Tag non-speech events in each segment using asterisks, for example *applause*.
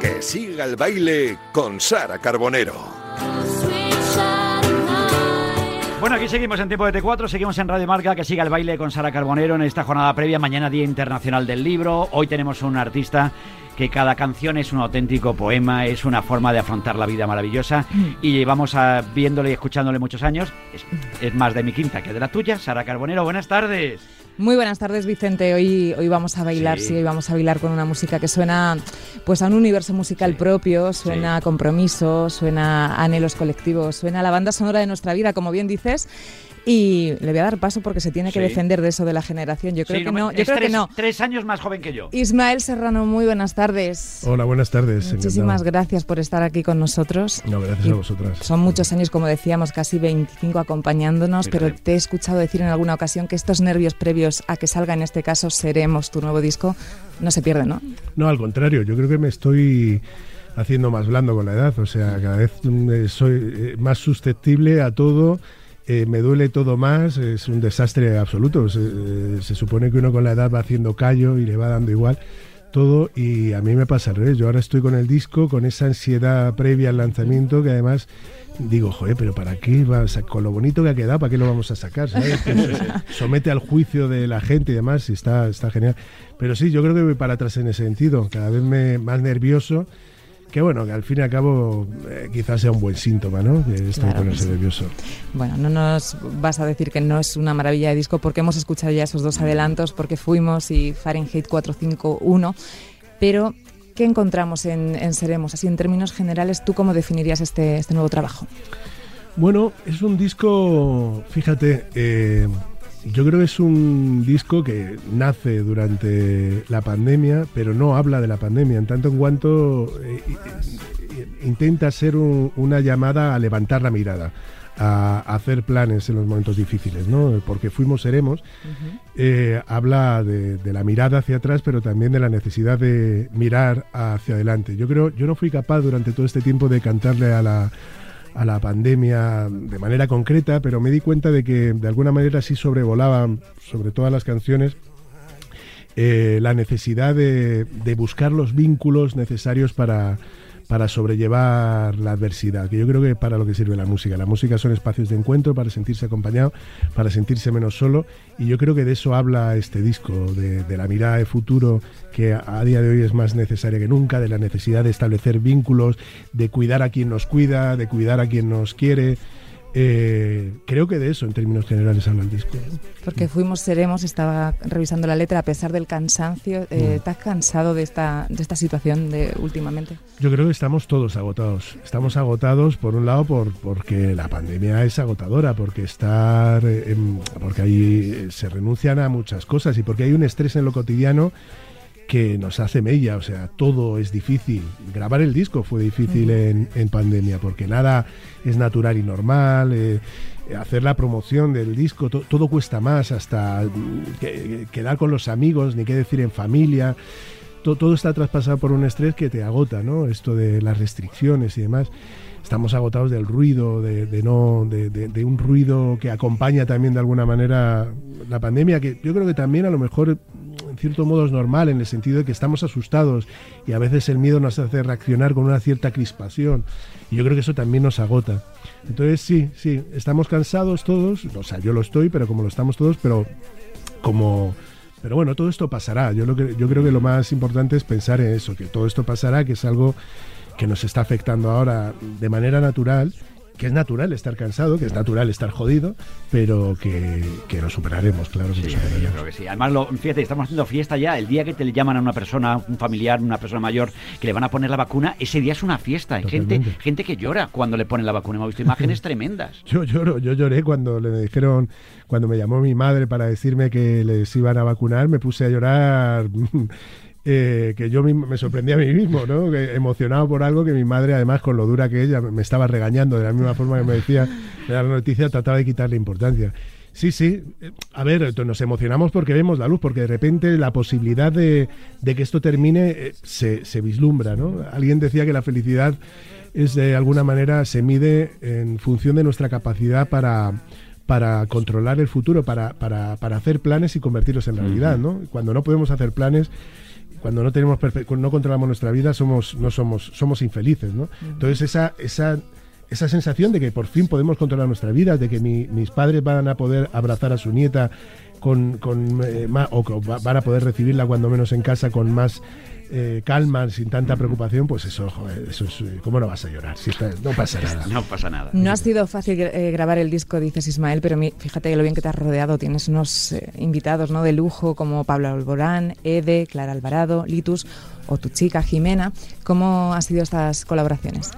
Que siga el baile con Sara Carbonero. Bueno, aquí seguimos en tiempo de T4, seguimos en Radio Marca, que siga el baile con Sara Carbonero en esta jornada previa, mañana Día Internacional del Libro. Hoy tenemos un artista que cada canción es un auténtico poema, es una forma de afrontar la vida maravillosa y llevamos a, viéndole y escuchándole muchos años. Es, es más de mi quinta que de la tuya. Sara Carbonero, buenas tardes. Muy buenas tardes, Vicente. Hoy, hoy vamos a bailar, Sí. sí. hoy vamos a bailar con una música que suena pues a un universo musical Sí. propio, suena a compromiso, suena a anhelos colectivos, suena a la banda sonora de nuestra vida, como bien dices. Y le voy a dar paso porque se tiene que Sí. defender de eso de la generación. Yo creo Sí, que no. Yo es creo que tres, no. tres años más joven que yo. Ismael Serrano, muy buenas tardes. Hola, buenas tardes. Muchísimas encantado. gracias por estar aquí con nosotros. No, gracias Y a vosotras. Son muchos años, como decíamos, casi 25 acompañándonos, Fíjate. pero te he escuchado decir en alguna ocasión que estos nervios previos a que salga en este caso Seremos, tu nuevo disco, no se pierden, ¿no? No, al contrario, yo creo que me estoy haciendo más blando con la edad. O sea, cada vez mm, eh, soy eh, más susceptible a todo. Eh, me duele todo más, es un desastre absoluto. Se, eh, se supone que uno con la edad va haciendo callo y le va dando igual todo y a mí me pasa al revés. Yo ahora estoy con el disco, con esa ansiedad previa al lanzamiento que además digo, joder, pero ¿para qué? Va, o sea, con lo bonito que ha quedado, ¿para qué lo vamos a sacar? ¿sabes? *laughs* Que se somete al juicio de la gente y demás y está, está genial. Pero sí, yo creo que voy para atrás en ese sentido, cada vez me, más nervioso. Que bueno, que al fin y al cabo eh, quizás sea un buen síntoma, ¿no? Que esto de Claro, ponerse sí. nervioso. Bueno, no nos vas a decir que no es una maravilla de disco porque hemos escuchado ya esos dos adelantos, porque fuimos y Fahrenheit 451, pero ¿qué encontramos en, en Seremos? Así en términos generales, ¿tú cómo definirías este, este nuevo trabajo? Bueno, es un disco, fíjate, eh, yo creo que es un disco que nace durante la pandemia, pero no habla de la pandemia, en tanto en cuanto eh, intenta ser un- una llamada a levantar la mirada, a, a hacer planes en los momentos difíciles, ¿no? Porque fuimos, seremos, eh, habla de, de la mirada hacia atrás, pero también de la necesidad de mirar hacia adelante. Yo creo, yo no fui capaz durante todo este tiempo de cantarle a la, a la pandemia de manera concreta, pero me di cuenta de que de alguna manera sí sobrevolaban sobre todas las canciones eh, la necesidad de, de buscar los vínculos necesarios para, para sobrellevar la adversidad, que yo creo que para lo que sirve la música. La música son espacios de encuentro para sentirse acompañado, para sentirse menos solo, y yo creo que de eso habla este disco, de, la mirada de futuro que a día de hoy es más necesaria que nunca, de la necesidad de establecer vínculos, de cuidar a quien nos cuida, de cuidar a quien nos quiere. Eh, creo que de eso en términos generales habla el disco. Porque fuimos, seremos, estaba revisando la letra a pesar del cansancio. Eh, ¿Estás cansado de esta, de esta situación de últimamente? Yo creo que estamos todos agotados. Estamos agotados, por un lado, por, porque la pandemia es agotadora, porque estar, eh, porque ahí eh, se renuncian a muchas cosas y porque hay un estrés en lo cotidiano que nos hace mella, o sea, todo es difícil. Grabar el disco fue difícil en, en pandemia, porque nada es natural y normal. eh, hacer la promoción del disco, to- todo cuesta más, hasta mm, que- que- quedar con los amigos, ni qué decir en familia. To- todo está traspasado por un estrés que te agota, ¿no? Esto de las restricciones y demás. Estamos agotados del ruido, de, de no, de, de- de un ruido que acompaña también de alguna manera la pandemia, que yo creo que también a lo mejor cierto modo es normal, en el sentido de que estamos asustados y a veces el miedo nos hace reaccionar con una cierta crispación. Y yo creo que eso también nos agota. Entonces sí, sí, estamos cansados todos, o sea, yo lo estoy, pero como lo estamos todos, pero como... Pero bueno, todo esto pasará. Yo, lo que, yo creo que lo más importante es pensar en eso, que todo esto pasará, que es algo que nos está afectando ahora de manera natural, que es natural estar cansado, que es natural estar jodido, pero que, que lo superaremos, claro que lo Sí, superaremos. yo creo que sí. Además, lo, fíjate, estamos haciendo fiesta ya. El día que te le llaman a una persona, un familiar, una persona mayor, que le van a poner la vacuna, ese día es una fiesta. Hay gente, gente que llora cuando le ponen la vacuna. Hemos visto imágenes *laughs* tremendas. Yo lloro, yo lloré cuando le dijeron, cuando me llamó mi madre para decirme que les iban a vacunar, me puse a llorar, *laughs* eh, que yo me sorprendí a mí mismo, ¿no? Que emocionado por algo que mi madre, además, con lo dura que ella, me estaba regañando de la misma forma que me decía, da la noticia, trataba de quitarle importancia. Sí, sí. Eh, A ver, nos emocionamos porque vemos la luz, porque de repente la posibilidad de, de que esto termine eh, se, se vislumbra, ¿no? Alguien decía que la felicidad es de alguna manera se mide en función de nuestra capacidad para para controlar el futuro, para, para, para hacer planes y convertirlos en realidad, ¿no? Cuando no podemos hacer planes, cuando no tenemos no controlamos nuestra vida, somos no somos somos infelices, ¿no? Entonces esa esa esa sensación de que por fin podemos controlar nuestra vida, de que mi- mis padres van a poder abrazar a su nieta con, con eh, ma- o que van a poder recibirla cuando menos en casa con más eh, calma, sin tanta preocupación, pues eso, joder, eso es, eh, ¿cómo no vas a llorar? Si está- no pasa *laughs* nada. No pasa nada. No ha sido fácil eh, grabar el disco, dices Ismael, pero mi- fíjate lo bien que te has rodeado. Tienes unos eh, invitados ¿no? de lujo como Pablo Alborán, Ede, Clara Alvarado, Litus o tu chica Jimena. ¿Cómo han sido estas colaboraciones?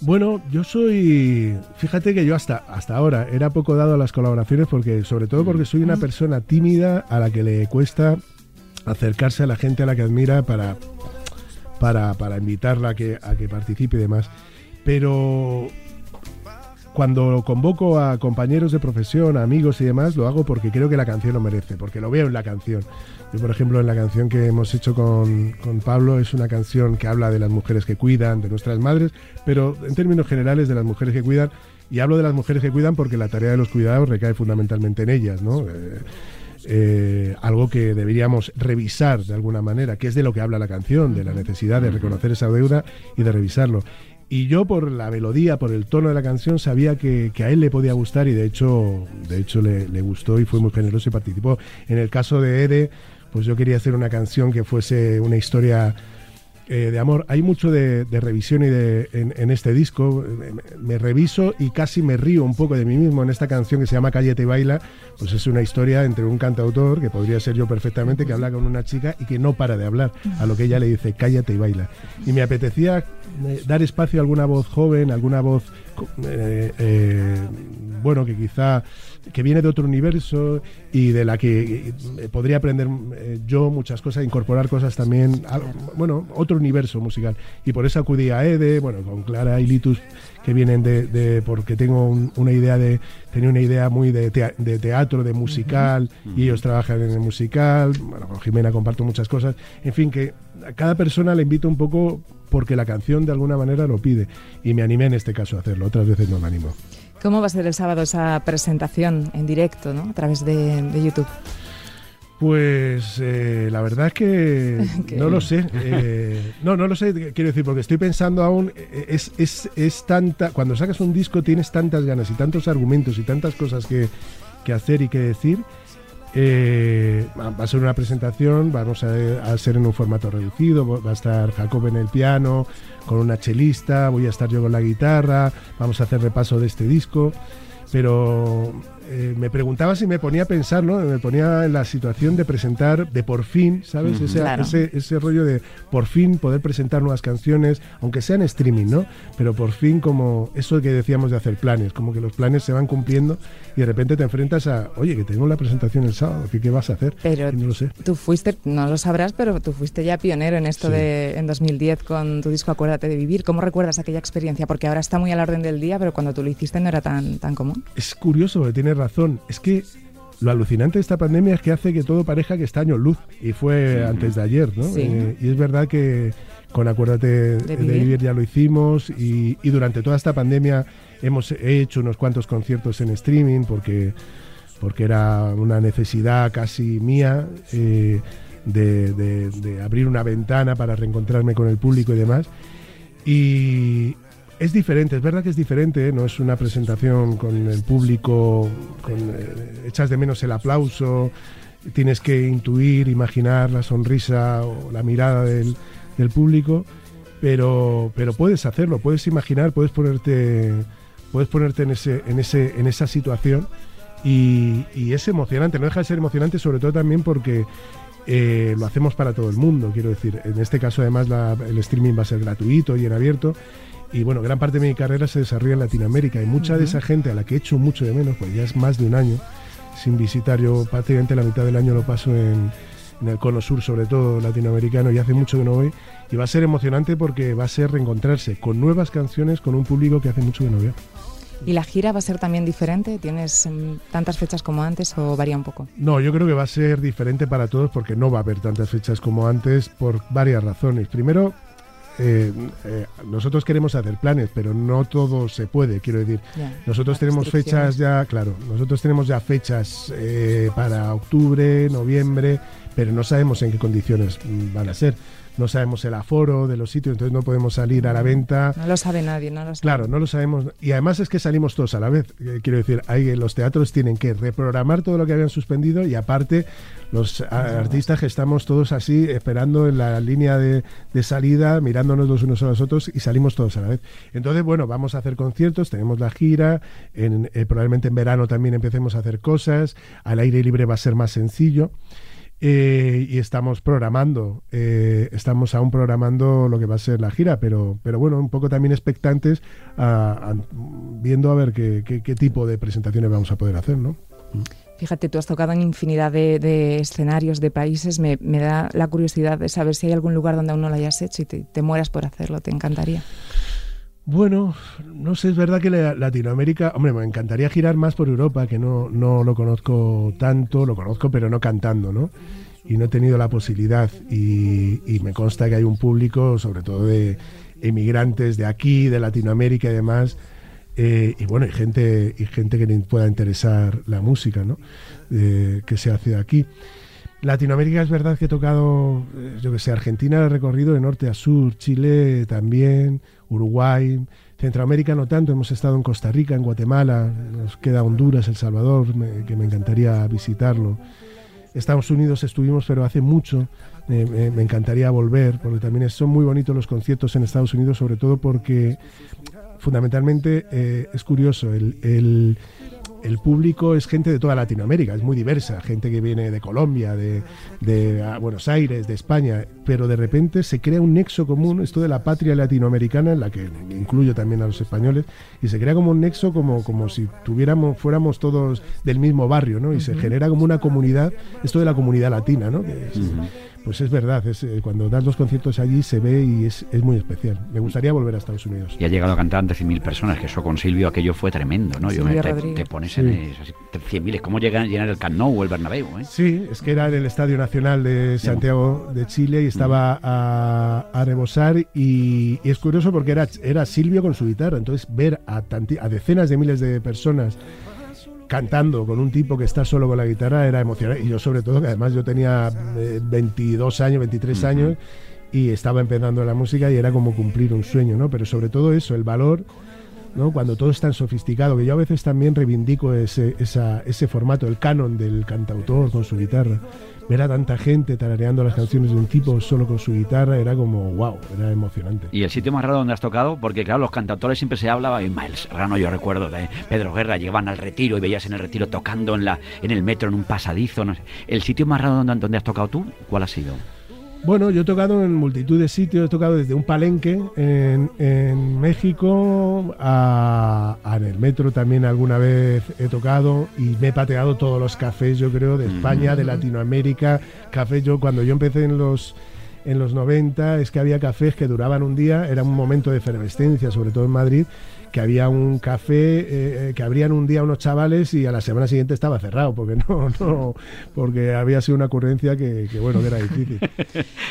Bueno, yo soy. Fíjate que yo hasta, hasta ahora era poco dado a las colaboraciones, porque, sobre todo porque soy una persona tímida a la que le cuesta acercarse a la gente a la que admira para, para, para invitarla a que, a que participe y demás. Pero cuando convoco a compañeros de profesión, a amigos y demás, lo hago porque creo que la canción lo merece, porque lo veo en la canción. Yo, por ejemplo, en la canción que hemos hecho con, con Pablo es una canción que habla de las mujeres que cuidan, de nuestras madres, pero en términos generales de las mujeres que cuidan. Y hablo de las mujeres que cuidan porque la tarea de los cuidados recae fundamentalmente en ellas, ¿no? Eh, eh, algo que deberíamos revisar de alguna manera, que es de lo que habla la canción, de la necesidad de reconocer esa deuda y de revisarlo. Y yo por la melodía, por el tono de la canción, sabía que, que a él le podía gustar y de hecho, de hecho le, le gustó y fue muy generoso y participó. En el caso de Ede, pues yo quería hacer una canción que fuese una historia eh, de amor. Hay mucho de, revisión y de, en, este disco. Me, reviso y casi me río un poco de mí mismo en esta canción que se llama Cállate y Baila. Pues es una historia entre un cantautor, que podría ser yo perfectamente, que habla con una chica y que no para de hablar. A lo que ella le dice, cállate y baila. Y me apetecía eh, dar espacio a alguna voz joven, alguna voz, eh, bueno, que quizá que viene de otro universo y de la que eh, podría aprender eh, yo muchas cosas, incorporar cosas también, a- bueno, otro universo musical. Y por eso acudí a Ede, bueno, con Clara y Litus, que vienen de, de- porque tengo un- una idea de, tenía una idea muy de, de teatro, de musical, y ellos trabajan en el musical, bueno, con Jimena comparto muchas cosas, en fin, que a cada persona le invito un poco porque la canción de alguna manera lo pide, y me animé en este caso a hacerlo, otras veces no me animo. ¿Cómo va a ser el sábado esa presentación en directo ¿no? a través de, de YouTube? Pues eh, la verdad es que *laughs* no lo sé. eh, no, no lo sé, quiero decir, porque estoy pensando aún, eh, es, es, es tanta, cuando sacas un disco tienes tantas ganas y tantos argumentos y tantas cosas que, que hacer y que decir. Eh, va a ser una presentación, vamos a, a ser en un formato reducido, va a estar Jacob en el piano, con una chelista, voy a estar yo con la guitarra, vamos a hacer repaso de este disco pero eh, me preguntaba si me ponía a pensar, ¿no? Me ponía en la situación de presentar, de por fin, ¿sabes? Ese, Claro. ese, ese rollo de por fin poder presentar nuevas canciones, aunque sea en streaming, ¿no? Pero por fin como eso que decíamos de hacer planes, como que los planes se van cumpliendo y de repente te enfrentas a, oye, que tengo la presentación el sábado, ¿qué, qué vas a hacer? Pero no lo sé. tú fuiste, no lo sabrás, pero tú fuiste ya pionero en esto Sí. de en 2010 con tu disco Acuérdate de Vivir. ¿Cómo recuerdas aquella experiencia? Porque ahora está muy a la orden del día, pero cuando tú lo hiciste no era tan, tan común. Es curioso, tienes razón. Es que lo alucinante de esta pandemia es que hace que todo parezca que está año luz. Y fue antes de ayer, ¿no? Sí. Eh, y es verdad que con Acuérdate de, vivir. vivir. ya lo hicimos. Y, y durante toda esta pandemia hemos he hecho unos cuantos conciertos en streaming porque, porque era una necesidad casi mía. eh, de, de- de abrir una ventana para reencontrarme con el público y demás. Y es diferente, es verdad que es diferente, ¿eh? no es una presentación con el público, eh, echas de menos el aplauso, tienes que intuir, imaginar la sonrisa o la mirada del, público, pero, pero puedes hacerlo, puedes imaginar, puedes ponerte, puedes ponerte en, ese, en, ese, en esa situación y, es emocionante, no deja de ser emocionante sobre todo también porque eh, lo hacemos para todo el mundo, quiero decir. En este caso, además, el streaming va a ser gratuito y en abierto. Y bueno, gran parte de mi carrera se desarrolla en Latinoamérica y mucha de esa gente a la que he hecho mucho de menos, pues ya es más de un año sin visitar. Yo prácticamente la mitad del año lo paso en, en el cono sur, sobre todo latinoamericano, y hace mucho que no voy. Y va a ser emocionante porque va a ser reencontrarse con nuevas canciones con un público que hace mucho que no veo. ¿Y la gira va a ser también diferente? ¿Tienes mm, tantas fechas como antes o varía un poco? No, yo creo que va a ser diferente para todos porque no va a haber tantas fechas como antes por varias razones. Primero, eh, eh, nosotros queremos hacer planes, pero no todo se puede, quiero decir. Nosotros tenemos fechas ya, claro, nosotros tenemos ya fechas eh, para octubre, noviembre, pero no sabemos en qué condiciones van a ser. No sabemos el aforo de los sitios, entonces no podemos salir a la venta. No lo sabe nadie, no lo sabe. Claro, no lo sabemos. Y además es que salimos todos a la vez. Eh, quiero decir, hay, los teatros tienen que reprogramar todo lo que habían suspendido y aparte los artistas que estamos todos así esperando en la línea de, de salida, mirándonos los unos a los otros y salimos todos a la vez. Entonces, bueno, vamos a hacer conciertos, tenemos la gira, en, eh, probablemente en verano también empecemos a hacer cosas, al aire libre va a ser más sencillo. Eh, y estamos programando, eh, estamos aún programando lo que va a ser la gira, pero, pero bueno, un poco también expectantes, a- viendo a ver qué, qué- qué tipo de presentaciones vamos a poder hacer, ¿no? Fíjate, tú has tocado en infinidad de, escenarios, de países. Me, da la curiosidad de saber si hay algún lugar donde aún no lo hayas hecho y te mueras por hacerlo. Te encantaría. Bueno, no sé, es verdad que la- Latinoamérica, hombre, me encantaría girar más por Europa, que no, no lo conozco tanto, lo conozco pero no cantando, ¿no? Y no he tenido la posibilidad y, y me consta que hay un público, sobre todo de emigrantes de aquí, de Latinoamérica y demás, eh, y bueno, y gente, y gente que le pueda interesar la música, ¿no? Eh, que se hace aquí. Latinoamérica es verdad que he tocado, eh, yo que sé, Argentina he recorrido de norte a sur, Chile también, Uruguay, Centroamérica no tanto, hemos estado en Costa Rica, en Guatemala, nos queda Honduras, El Salvador, que me encantaría visitarlo. Estados Unidos estuvimos, pero hace mucho, me, encantaría volver, porque también son muy bonitos los conciertos en Estados Unidos, sobre todo porque fundamentalmente eh, es curioso, el, el- el público es gente de toda Latinoamérica, es muy diversa, gente que viene de Colombia, de, de, ah, Buenos Aires, de España, pero de repente se crea un nexo común, esto de la patria latinoamericana, en la que incluyo también a los españoles, y se crea como un nexo como, como si tuviéramos, fuéramos todos del mismo barrio, ¿no? Y se genera como una comunidad, esto de la comunidad latina, ¿no? Que es- Pues es verdad, es, eh, cuando das los conciertos allí se ve y es, es muy especial. Me gustaría volver a Estados Unidos. Y ha llegado a cantar ante 100.000 personas, que eso con Silvio aquello fue tremendo, ¿no? Yo me, te, te pones Sí. en esas 100.000, ¿cómo llegan a llenar el Camp Nou o el Bernabéu? eh? Sí, es que era en el Estadio Nacional de Santiago de Chile y estaba a, a rebosar y, y es curioso porque era, era Silvio con su guitarra, entonces ver a, tanti- a decenas de miles de personas cantando con un tipo que está solo con la guitarra era emocionante y yo sobre todo que además yo tenía eh, 22 años, 23 años y estaba empezando la música y era como cumplir un sueño, ¿no? Pero sobre todo eso, el valor ¿no? Cuando todo es tan sofisticado, que yo a veces también reivindico ese, esa- ese formato, el canon del cantautor con su guitarra. Ver a tanta gente tarareando las canciones de un tipo solo con su guitarra era como, wow, era emocionante. Y el sitio más raro donde has tocado, porque claro, los cantautores siempre se hablaba, y Miles Serrano yo recuerdo de Pedro Guerra, llegaban al retiro y veías en el retiro tocando en la en el metro, en un pasadizo, no sé. ¿El sitio más raro donde, donde has tocado tú, cuál ha sido? Bueno, yo he tocado en multitud de sitios, he tocado desde un palenque en, en México a, a en el metro también alguna vez he tocado y me he pateado todos los cafés, yo creo, de España, de Latinoamérica. Cafés, yo cuando yo empecé en los en los 90 es que había cafés que duraban un día, era un momento de efervescencia, sobre todo en Madrid, que había un café eh, eh, que abrían un día unos chavales y a la semana siguiente estaba cerrado, porque no, no, porque había sido una ocurrencia que, que, bueno, que era difícil.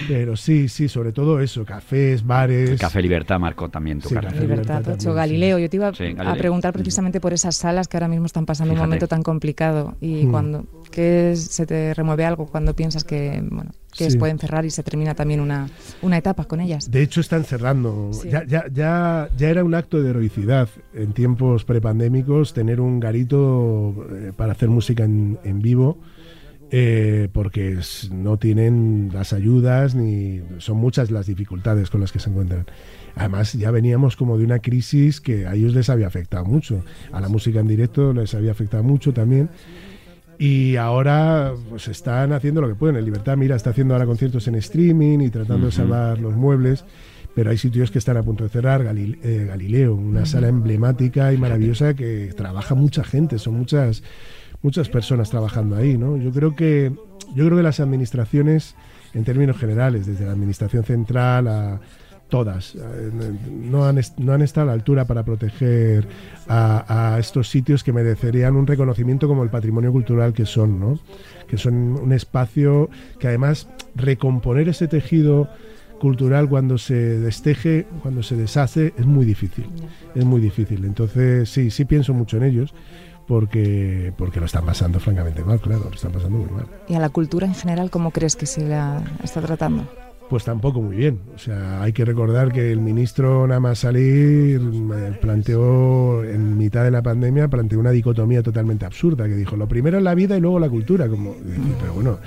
Pero sí, sí, sobre todo eso, cafés, bares. El Café Libertad marcó también tu Sí, carrera. Café Libertad Libertad 8, también, Galileo. Yo te iba Sí, a preguntar precisamente por esas salas que ahora mismo están pasando Fíjate. un momento tan complicado y Mm. cuando que se te remueve algo cuando piensas que bueno que Sí. pueden cerrar y se termina también una, una etapa con ellas. De hecho, están cerrando. Sí. Ya, ya, ya, ya era un acto de heroicidad en tiempos prepandémicos tener un garito eh, para hacer música en, en vivo. eh, porque no tienen las ayudas ni son muchas las dificultades con las que se encuentran. Además, ya veníamos como de una crisis que a ellos les había afectado mucho. A la música en directo les había afectado mucho también. Y ahora pues están haciendo lo que pueden. El Libertad Mira está haciendo ahora conciertos en streaming y tratando de salvar los muebles. Pero hay sitios que están a punto de cerrar. Galil- eh, Galileo, una sala emblemática y maravillosa que trabaja mucha gente. Son muchas, muchas personas trabajando ahí, ¿no? Yo creo que, yo creo que las administraciones, en términos generales, desde la administración central a, todas. Eh, No han, no han estado a la altura para proteger a, a estos sitios que merecerían un reconocimiento como el patrimonio cultural que son, ¿no? Que son un espacio que además recomponer ese tejido cultural cuando se desteje, cuando se deshace, es muy difícil. Es muy difícil. Entonces, sí, sí pienso mucho en ellos porque, porque lo están pasando francamente mal, claro, lo están pasando muy mal. ¿Y a la cultura en general cómo crees que se la está tratando? Pues tampoco muy bien. O sea, hay que recordar que el ministro nada más salir planteó en mitad de la pandemia planteó una dicotomía totalmente absurda que dijo lo primero es la vida y luego la cultura. Como, pero bueno,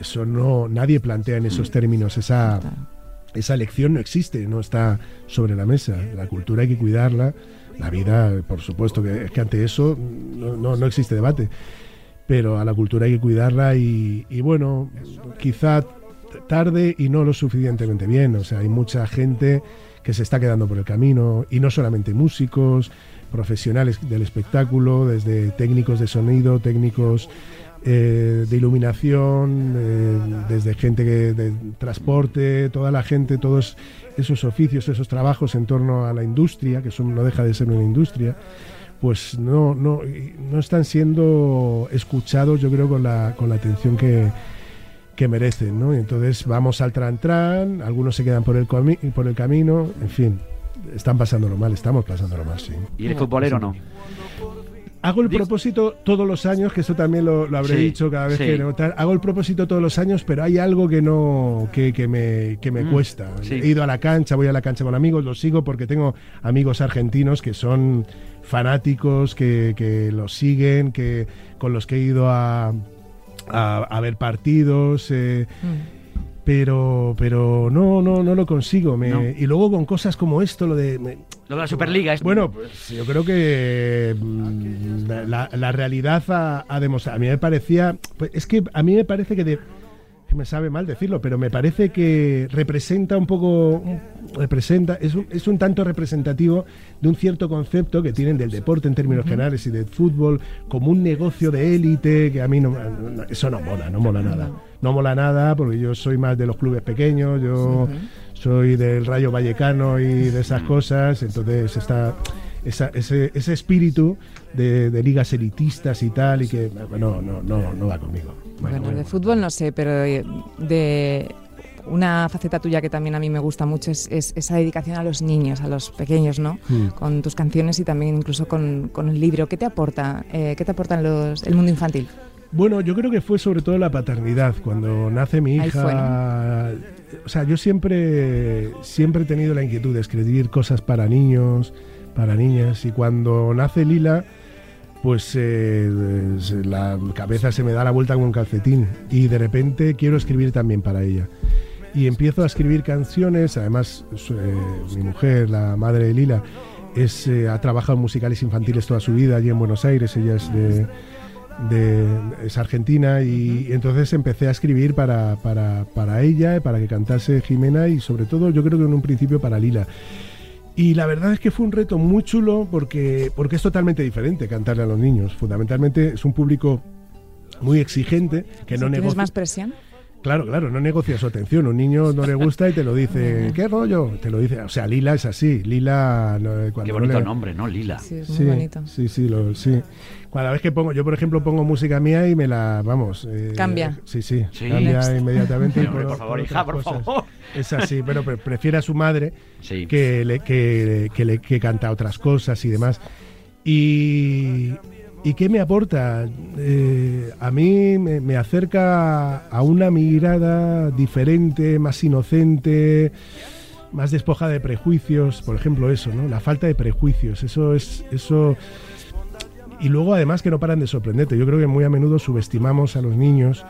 eso no nadie plantea en esos términos esa esa elección no existe, no está sobre la mesa. La cultura hay que cuidarla, la vida, por supuesto que es que ante eso no, no, no existe debate. Pero a la cultura hay que cuidarla y, y bueno, quizá tarde y no lo suficientemente bien. O sea, hay mucha gente que se está quedando por el camino y no solamente músicos, profesionales del espectáculo, desde técnicos de sonido, técnicos eh, de iluminación, eh, desde gente que, de transporte, toda la gente, todos esos oficios, esos trabajos en torno a la industria, que son, no deja de ser una industria, pues no, no, no están siendo escuchados, yo creo, con la, con la atención que, que merecen, ¿no? Y entonces vamos al tran tran, algunos se quedan por el, por el camino, en fin, están pasándolo mal, estamos pasándolo mal, sí. ¿Y eres futbolero no? Hago el propósito todos los años, que eso también lo, lo habré Sí, dicho cada vez sí. que tal. Hago el propósito todos los años, pero hay algo que no que, que me, que me Mm, cuesta. sí. He ido a la cancha, voy a la cancha con amigos, los sigo porque tengo amigos argentinos que son fanáticos, que, que los siguen, que con los que he ido a, a, a ver partidos. eh, pero pero no no no lo consigo me- No. y luego con cosas como esto lo de me- Lo de la Superliga es... bueno, pues yo creo que mm, la, la realidad ha, ha demostrado. A mí me parecía. pues, es que a mí me parece que. De, me sabe mal decirlo, pero me parece que representa un poco. Representa, es un, es un tanto representativo de un cierto concepto que tienen del deporte en términos generales y del fútbol como un negocio de élite que a mí no, no- eso no mola, no mola nada. No mola nada porque yo soy más de los clubes pequeños, yo soy del Rayo Vallecano y de esas cosas, entonces está esa- ese, ese espíritu de, de ligas elitistas y tal, y que no, no, no, no va conmigo. Bueno, bueno. de fútbol no sé, pero de, de una faceta tuya que también a mí me gusta mucho es, es esa dedicación a los niños, a los pequeños, ¿no? Mm. Con tus canciones y también incluso con, con el libro. ¿Qué te aporta? Eh, ¿Qué te aportan los, el mundo infantil? Bueno, yo creo que fue sobre todo la paternidad. Cuando nace mi hija, fue, o sea, yo siempre, siempre he tenido la inquietud de escribir cosas para niños, para niñas, y cuando nace Lila, pues eh, la cabeza se me da la vuelta con un calcetín. Y de repente quiero escribir también para ella. Y empiezo a escribir canciones, además eh, mi mujer, la madre de Lila, es, eh, ha trabajado en musicales infantiles toda su vida allí en Buenos Aires, ella es de, de- es argentina. Y, entonces empecé a escribir para, para, para ella, para que cantase Jimena. Y sobre todo yo creo que en un principio para Lila. Y la verdad es que fue un reto muy chulo porque, porque es totalmente diferente cantarle a los niños. Fundamentalmente es un público muy exigente que no ¿Tienes negocia. más presión? Claro, claro, no negocia su atención. Un niño no le gusta y te lo dice, *laughs* ¿qué rollo? Te lo dice. O sea, Lila es así. Lila, no, cuando Qué no bonito le- nombre, ¿no? Lila. Sí, es muy Sí, bonito. sí, sí, lo- sí. Cada vez que pongo, yo por ejemplo pongo música mía y me la, vamos. eh, Cambia. Sí, sí, Sí. cambia Next. inmediatamente. Sí, hombre, por favor, hija, por cosas. favor. Es así, pero pre- prefiere a su madre Sí. que, le, que, que, le, que canta otras cosas y demás. Y, ¿y qué me aporta? Eh, a mí me, me acerca a una mirada diferente, más inocente, más despojada de prejuicios, por ejemplo eso, ¿no? La falta de prejuicios, eso es eso y luego además que no paran de sorprenderte. Yo creo que muy a menudo subestimamos a los niños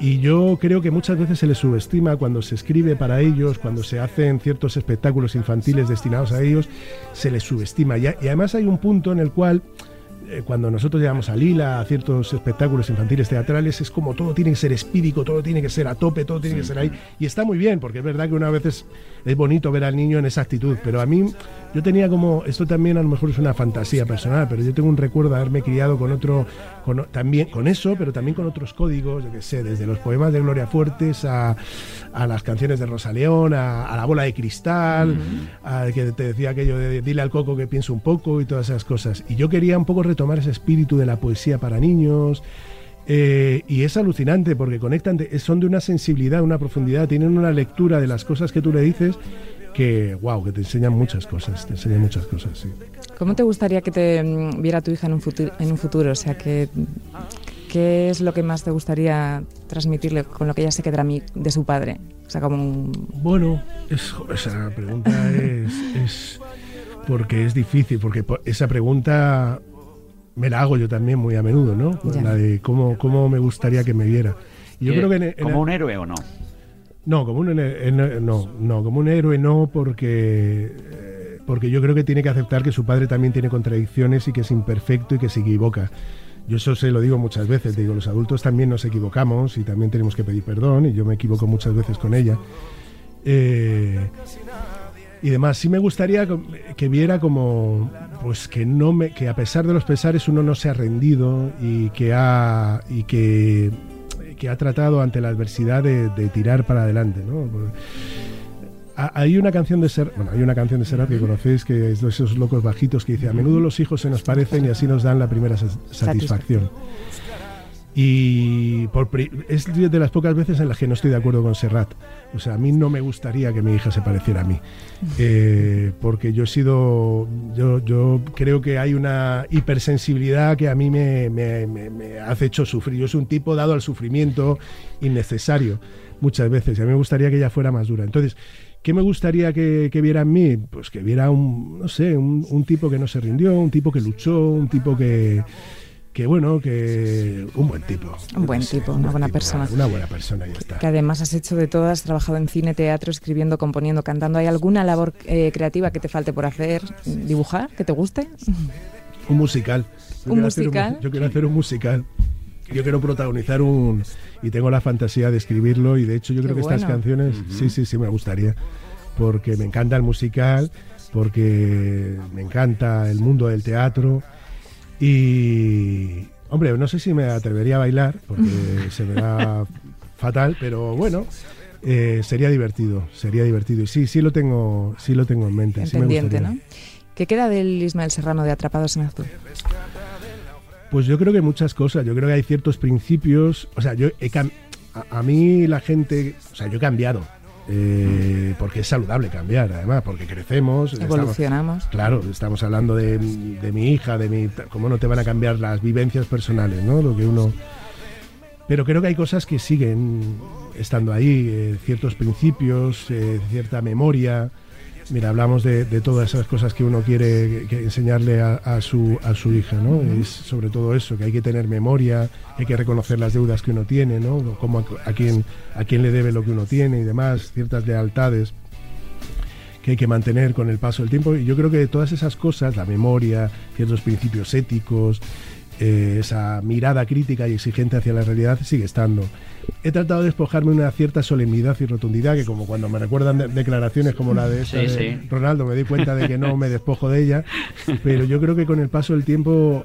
y yo creo que muchas veces se les subestima cuando se escribe para ellos, cuando se hacen ciertos espectáculos infantiles destinados a ellos, se les subestima. Y, además hay un punto en el cual eh, cuando nosotros llegamos a Lila, a ciertos espectáculos infantiles teatrales, es como todo tiene que ser espírico, todo tiene que ser a tope, todo tiene que ser ahí. Y está muy bien, porque es verdad que una vez es, es bonito ver al niño en esa actitud, pero a mí yo tenía como, esto también a lo mejor es una fantasía personal, pero yo tengo un recuerdo de haberme criado con otro, con, también con eso, pero también con otros códigos, yo que sé, desde los poemas de Gloria Fuertes a, a las canciones de Rosa León, a, a la bola de cristal, a que te decía aquello de dile al coco que piense un poco y todas esas cosas. Y yo quería un poco retomar ese espíritu de la poesía para niños. eh, y es alucinante porque conectan, de- son de una sensibilidad, una profundidad, tienen una lectura de las cosas que tú le dices que, wow, que te enseñan muchas cosas, te enseñan muchas cosas, sí. ¿Cómo te gustaría que te mm, viera tu hija en un futuro? En un futuro? O sea, que, ¿qué es lo que más te gustaría transmitirle con lo que ella se quedará de su padre? O sea, como un... Bueno, es- esa pregunta es, es porque es difícil, porque po- esa pregunta me la hago yo también muy a menudo, ¿no? Ya. La de cómo, cómo me gustaría que me viera. Y yo Eh, creo que en- en- ¿Como un héroe o no? No, como un héroe, no, no, como un héroe no, porque eh, porque yo creo que tiene que aceptar que su padre también tiene contradicciones y que es imperfecto y que se equivoca. Yo eso se lo digo muchas veces, digo, los adultos también nos equivocamos y también tenemos que pedir perdón y yo me equivoco muchas veces con ella. Eh, y demás, sí me gustaría que viera como pues que no me que a pesar de los pesares uno no se ha rendido y que ha y que que ha tratado ante la adversidad de, tirar para adelante, ¿no? Ha- Hay una canción de Serrat, bueno, hay una canción de Serrat que conocéis que es de esos locos bajitos que dice a menudo los hijos se nos parecen y así nos dan la primera satisfacción. Y por es de las pocas veces en las que no estoy de acuerdo con Serrat. O sea, a mí no me gustaría que mi hija se pareciera a mí. Eh, porque yo he sido. Yo, yo creo que hay una hipersensibilidad que a mí me, me- me- me hace hecho sufrir. Yo soy un tipo dado al sufrimiento innecesario muchas veces. Y a mí me gustaría que ella fuera más dura. Entonces. ¿Qué me gustaría que, que viera en mí? Pues que viera un, no sé, un, un tipo que no se rindió, un tipo que luchó, un tipo que, que bueno, que un buen tipo. Un buen tipo, un una buen buena tipo, persona. Una buena persona, ya está. Que además has hecho de todo, has trabajado en cine, teatro, escribiendo, componiendo, cantando. ¿Hay alguna labor eh, creativa que te falte por hacer? ¿Dibujar? ¿Que te guste? Un musical. Yo ¿Un quiero hacer musical? yo quiero hacer un musical. Yo quiero protagonizar un... Y tengo la fantasía de escribirlo y de hecho yo Qué creo que estas canciones... Sí, sí, sí, me gustaría. Porque me encanta el musical, porque me encanta el mundo del teatro y... Hombre, no sé si me atrevería a bailar, porque *laughs* se me da fatal, pero bueno, eh, sería divertido, sería divertido. Y sí, sí lo tengo, sí lo tengo en mente. En sí me. ¿no? ¿Qué queda del Ismael Serrano de Atrapados en Azul? Pues yo creo que muchas cosas. Yo creo que hay ciertos principios. O sea, yo he a, a mí la gente. O sea, yo he cambiado. Eh, porque es saludable cambiar, además, porque crecemos. estamos- Evolucionamos. claro, estamos hablando de, de mi hija, de mi. ¿Cómo no te van a cambiar las vivencias personales, no? Lo que uno. Pero creo que hay cosas que siguen estando ahí, eh, ciertos principios, eh, cierta memoria. Mira, hablamos de, de todas esas cosas que uno quiere que enseñarle a, a su, a su hija, ¿no? Es sobre todo eso, que hay que tener memoria, hay que reconocer las deudas que uno tiene, ¿no? Cómo a, a quién, a quién le debe lo que uno tiene y demás, ciertas lealtades que hay que mantener con el paso del tiempo. Y yo creo que todas esas cosas, la memoria, ciertos principios éticos, eh, esa mirada crítica y exigente hacia la realidad sigue estando. He tratado de despojarme de una cierta solemnidad y rotundidad que como cuando me recuerdan de- declaraciones como la de, esta Sí, de sí. Ronaldo me di cuenta de que no me despojo de ella, *laughs* pero yo creo que con el paso del tiempo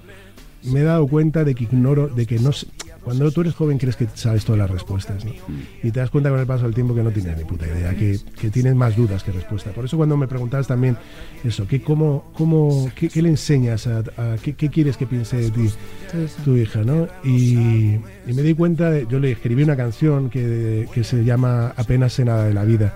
me he dado cuenta de que ignoro, de que no sé, cuando tú eres joven crees que sabes todas las respuestas ¿no? y te das cuenta con el paso del tiempo que no tienes ni puta idea, que, que tienes más dudas que respuestas. Por eso cuando me preguntabas también eso, que cómo, cómo, qué, qué le enseñas, a, a- qué, qué quieres que piense de ti Tu hija. tu hija, ¿no? Y, y me di cuenta, de- yo le escribí una canción que, que se llama Apenas sé nada de la vida.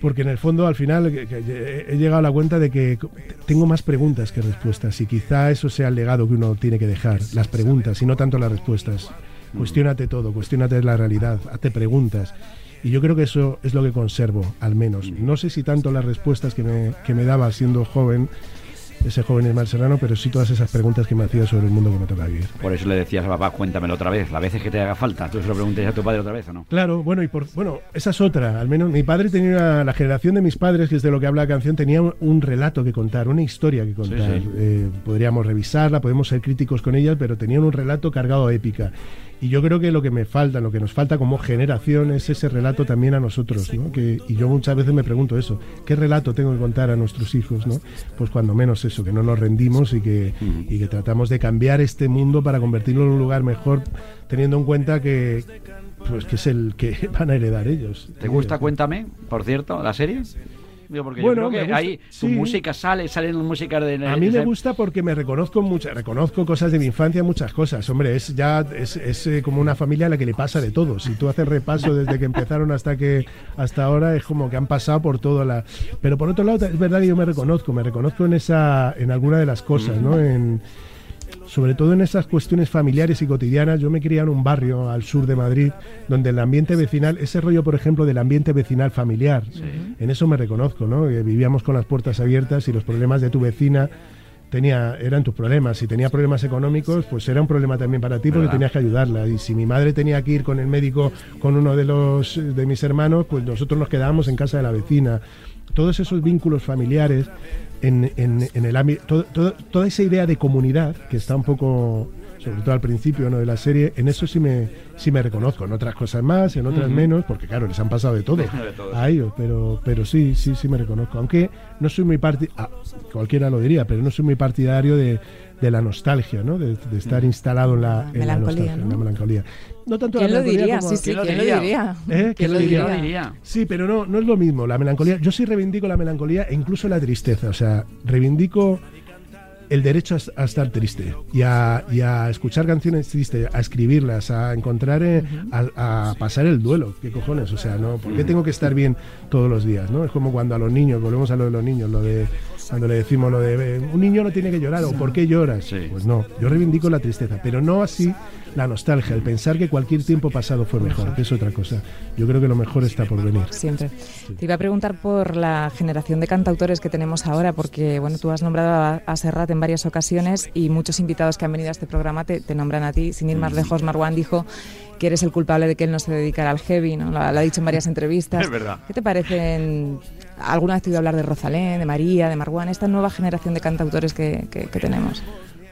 Porque en el fondo, al final, he llegado a la cuenta de que tengo más preguntas que respuestas. Y quizá eso sea el legado que uno tiene que dejar, las preguntas y no tanto las respuestas. Cuestiónate todo, cuestiónate la realidad, hazte preguntas. Y yo creo que eso es lo que conservo, al menos. No sé si tanto las respuestas que me, que me daba siendo joven, ese joven Ismael Serrano, pero sí todas esas preguntas que me hacía sobre el mundo que me toca vivir. Por eso le decías a papá, cuéntamelo otra vez, las veces que te haga falta. ¿Tú se lo preguntes a tu padre otra vez o no? Claro, bueno, y por bueno, esa es otra. Al menos mi padre tenía una- la generación de mis padres, que es de lo que habla la canción, tenía un, un relato que contar, una historia que contar. sí. Eh, podríamos revisarla, podemos ser críticos con ella, pero tenían un relato cargado de épica. Y yo creo que lo que me falta, lo que nos falta como generación es ese relato también a nosotros, ¿no? Que, y yo muchas veces me pregunto eso, ¿qué relato tengo que contar a nuestros hijos, ¿no? Pues cuando menos eso, que no nos rendimos y que, y que tratamos de cambiar este mundo para convertirlo en un lugar mejor, teniendo en cuenta que, pues que es el que *laughs* van a heredar ellos. ¿Te gusta Cuéntame, por cierto, la serie? Digo, porque Bueno, yo me creo que ahí tu sí. música sale, salen músicas de... A mí me gusta porque me reconozco muchas, reconozco cosas de mi infancia, muchas cosas. Hombre, es ya es, es, eh, como una familia a la que le pasa de todo. Si tú haces repaso desde que empezaron hasta que hasta ahora es como que han pasado por todo la. Pero por otro lado es verdad que yo me reconozco, me reconozco en esa en alguna de las cosas, ¿no? En sobre todo en esas cuestiones familiares y cotidianas. Yo me crié en un barrio al sur de Madrid donde el ambiente vecinal, ese rollo, por ejemplo, del ambiente vecinal familiar, en eso me reconozco, ¿no? Vivíamos con las puertas abiertas y los problemas de tu vecina tenía eran tus problemas. Si tenía problemas económicos, pues era un problema también para ti porque ¿Verdad? tenías que ayudarla. Y si mi madre tenía que ir con el médico con uno de los de mis hermanos, pues nosotros nos quedábamos en casa de la vecina. Todos esos vínculos familiares en, en- en el ámbito, todo- toda esa idea de comunidad que está un poco, sobre todo al principio ¿no? de la serie, en eso sí me, sí me reconozco. En otras cosas más, en otras menos, porque claro, les han pasado de todo De todo, a ellos, pero, pero sí, sí, sí me reconozco. Aunque no soy muy partidario, cualquiera lo diría, pero no soy muy partidario de, de la nostalgia, ¿no? De, de estar instalado en la, en la nostalgia, en la ¿no? melancolía. No tanto ¿Quién la lo melancolía diría? como- Sí, sí, ¿Quién lo ¿quién lo diría? diría? ¿Eh? ¿Quién lo diría? lo diría. Sí, pero no, no es lo mismo. La melancolía, yo sí reivindico la melancolía e incluso la tristeza. O sea, reivindico el derecho a, a estar triste y a, y a escuchar canciones tristes, a escribirlas, a encontrar, eh, a, a pasar el duelo. ¿Qué cojones? O sea, ¿no? ¿Por qué tengo que estar bien todos los días? ¿no? Es como cuando a los niños, volvemos a lo de los niños, lo de cuando le decimos lo de un niño no tiene que llorar o ¿por qué lloras? Sí. Pues no, yo reivindico la tristeza, pero no así la nostalgia, el pensar que cualquier tiempo pasado fue mejor, que es otra cosa. Yo creo que lo mejor está por venir. Siempre. Te iba a preguntar por la generación de cantautores que tenemos ahora, porque bueno, tú has nombrado a, a Serrat en varias ocasiones y muchos invitados que han venido a este programa te, te nombran a ti. Sin ir más lejos, Marwan dijo que eres el culpable de que él no se dedicara al heavy, ¿no? Lo, lo ha dicho en varias *laughs* entrevistas. Es verdad. ¿Qué te parecen? Alguna vez te he oído hablar de Rosalén, de María, de Marwan, esta nueva generación de cantautores que, que- que tenemos.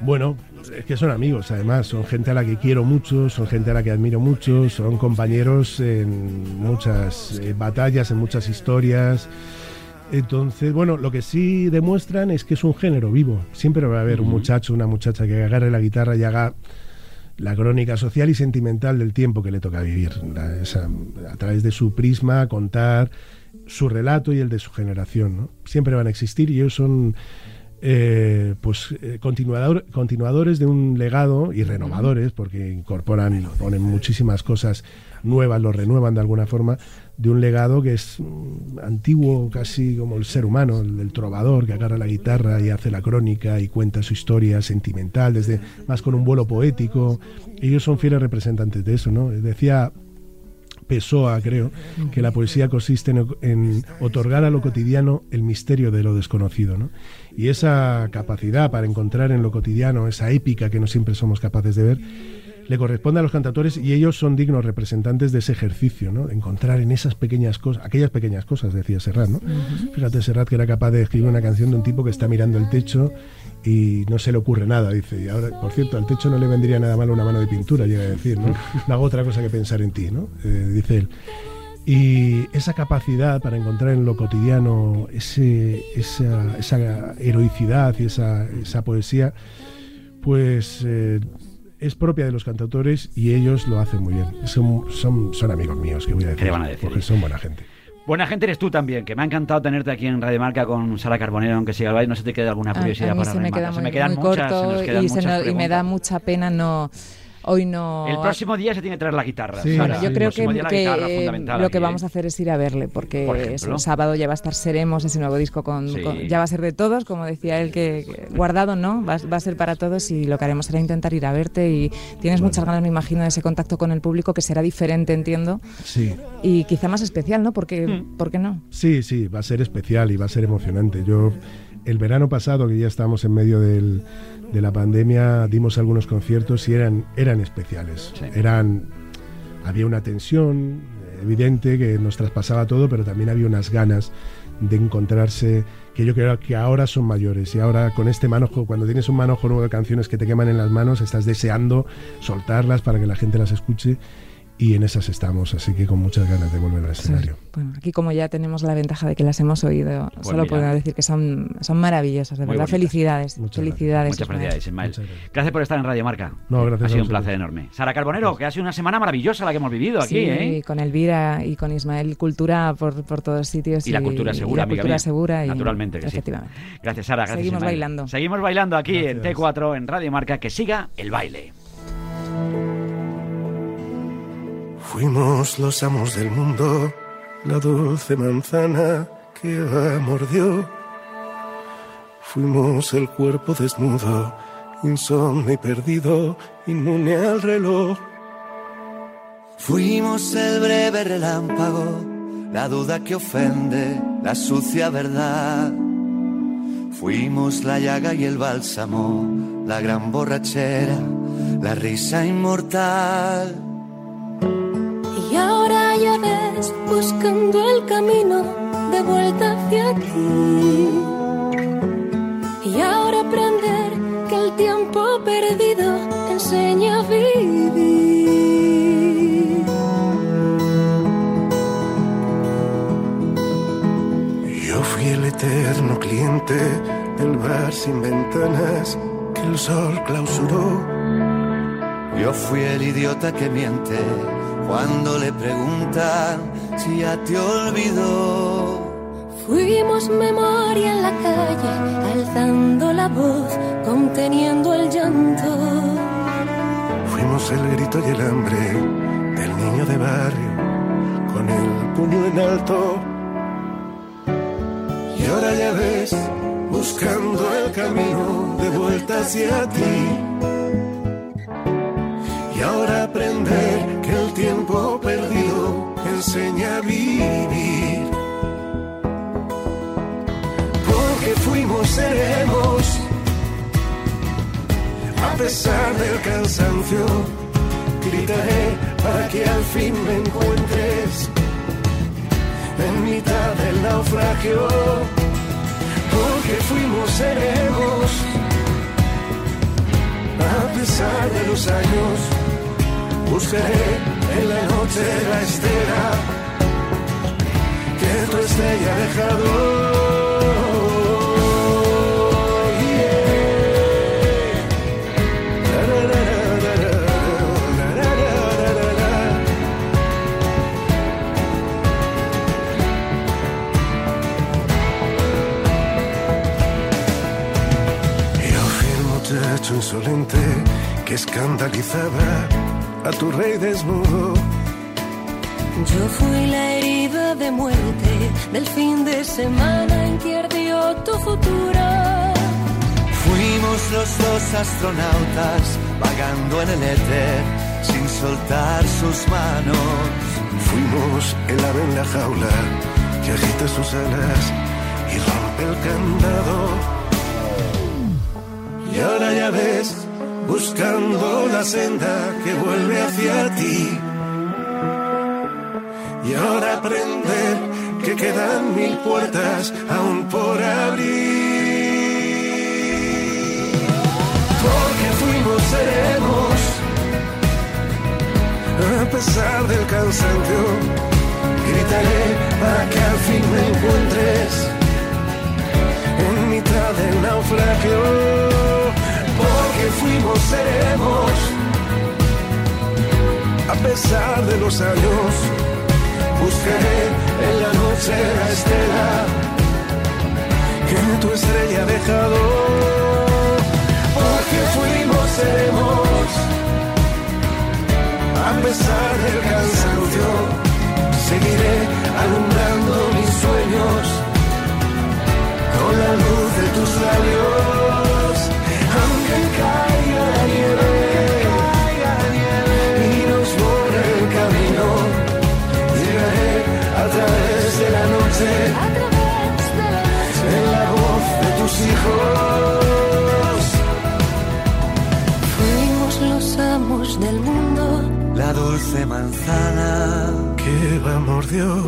Bueno, es que son amigos, además, son gente a la que quiero mucho, son gente a la que admiro mucho, son compañeros en muchas eh, batallas, en muchas historias. Entonces, bueno, lo que sí demuestran es que es un género vivo. Siempre va a haber un muchacho, una muchacha que agarre la guitarra y haga la crónica social y sentimental del tiempo que le toca vivir. La- esa- a través de su prisma, contar su relato y el de su generación. Siempre van a existir y ellos son eh, pues eh, continuador- continuadores de un legado y renovadores, porque incorporan y ponen muchísimas cosas nuevas, lo renuevan de alguna forma, de un legado que es mm, antiguo, casi como el ser humano, el del trovador que agarra la guitarra y hace la crónica y cuenta su historia sentimental, desde más con un vuelo poético. Ellos son fieles representantes de eso, ¿no? Decía Pessoa, creo, que la poesía consiste en, otorgar a lo cotidiano el misterio de lo desconocido. ¿no? Y esa capacidad para encontrar en lo cotidiano esa épica que no siempre somos capaces de ver, le corresponde a los cantautores y ellos son dignos representantes de ese ejercicio, ¿no? de encontrar en esas pequeñas cosas, aquellas pequeñas cosas, decía Serrat. ¿no? Fíjate, Serrat que era capaz de escribir una canción de un tipo que está mirando el techo y no se le ocurre nada, dice. Y ahora, por cierto, al techo no le vendría nada mal una mano de pintura, llega a decir, ¿no? *laughs* No hago otra cosa que pensar en ti, ¿no? Eh, dice él. Y esa capacidad para encontrar en lo cotidiano ese, esa, esa heroicidad y esa, esa poesía, pues eh, es propia de los cantautores y ellos lo hacen muy bien. Son, son, son amigos míos, que voy a decir. le van a decir? Porque son buena gente. Buena gente eres tú también, que me ha encantado tenerte aquí en Radio Marca con Sara Carbonero, aunque siga el baile, no se te quede alguna A, curiosidad a mí para se me queda Se muy, me quedan muy muchas, se corto nos quedan y, se muchas no- y me da mucha pena no... Hoy no... El próximo día se tiene que traer la guitarra. Sí, Sara. Yo El creo que, guitarra, eh, lo que aquí, vamos a ¿eh? hacer es ir a verle, porque Por es un sábado ya va a estar Seremos, ese nuevo disco con, Sí. con- ya va a ser de todos, como decía él, que, guardado no, va, va a ser para todos y lo que haremos será intentar ir a verte y tienes muchas ganas, me imagino, de ese contacto con el público que será diferente, entiendo, Sí. y quizá más especial, ¿no? Porque, Mm. ¿Por qué no? Sí, sí, va a ser especial y va a ser emocionante. Yo, el verano pasado, que ya estábamos en medio del- de la pandemia, dimos algunos conciertos y eran, eran especiales. Sí. Eran, había una tensión evidente que nos traspasaba todo, pero también había unas ganas de encontrarse, que yo creo que ahora son mayores y ahora con este manojo, cuando tienes un manojo nuevo de canciones que te queman en las manos, estás deseando soltarlas para que la gente las escuche y en esas estamos, así que con muchas ganas de volver al escenario. Bueno, aquí como ya tenemos la ventaja de que las hemos oído, Pues solo mira. puedo decir que son, son maravillosas, de Muy verdad. bonitas. Felicidades, Muchas felicidades. Muchas felicidades, Ismael. Muchas gracias. Gracias por estar en Radio Marca. No, gracias Ha sido un placer enorme. Sara Carbonero, que ha sido una semana maravillosa la que hemos vivido aquí, Sí, ¿eh? con Elvira y con Ismael, cultura por, por todos sitios. Y la cultura segura, y la amiga cultura mía. segura. Y, Naturalmente que sí. efectivamente. Gracias, Sara. Gracias, Seguimos Ismael. bailando. Seguimos bailando aquí en Gracias. T4, en Radio Marca. Que siga el baile. Fuimos los amos del mundo, la dulce manzana que mordió. Fuimos el cuerpo desnudo, insomne y perdido, inmune al reloj. Fuimos el breve relámpago, la duda que ofende, la sucia verdad. Fuimos la llaga y el bálsamo, la gran borrachera, la risa inmortal. Buscando el camino de vuelta hacia ti. Y ahora aprender que el tiempo perdido enseña a vivir. Yo fui el eterno cliente del bar sin ventanas que el sol clausuró. Yo fui el idiota que miente cuando le preguntan si ya te olvidó. Fuimos memoria en la calle, alzando la voz, conteniendo el llanto. Fuimos el grito y el hambre del niño de barrio con el puño en alto. Y ahora ya ves, buscando el camino de vuelta hacia ti. Y ahora aprender enseña a vivir. Porque fuimos, seremos a pesar del cansancio, gritaré para que al fin me encuentres en mitad del naufragio. Porque fuimos, seremos, a pesar de los años, buscaré en la noche la estela que tu estrella ha dejado. Insolente que escandalizaba a tu rey desnudo. Yo fui la herida de muerte del fin de semana en que ardió tu futuro. Fuimos los dos astronautas vagando en el éter sin soltar sus manos. Fuimos el ave en la jaula que agita sus alas y rompe el candado. Y ahora ya ves, buscando la senda que vuelve hacia ti. Y ahora aprender que quedan mil puertas aún por abrir. Porque fuimos, seremos a pesar del cansancio, gritaré para que al fin me encuentres en mitad del naufragio. Seremos, a pesar de los años, buscaré en la noche la estela que tu estrella ha dejado. Porque fuimos, seremos a pesar del cansancio, seguiré alumbrando mis sueños con la luz de tus labios. Aunque A través de la en la voz de tus hijos. Fuimos los amos del mundo. La dulce manzana Que va mordió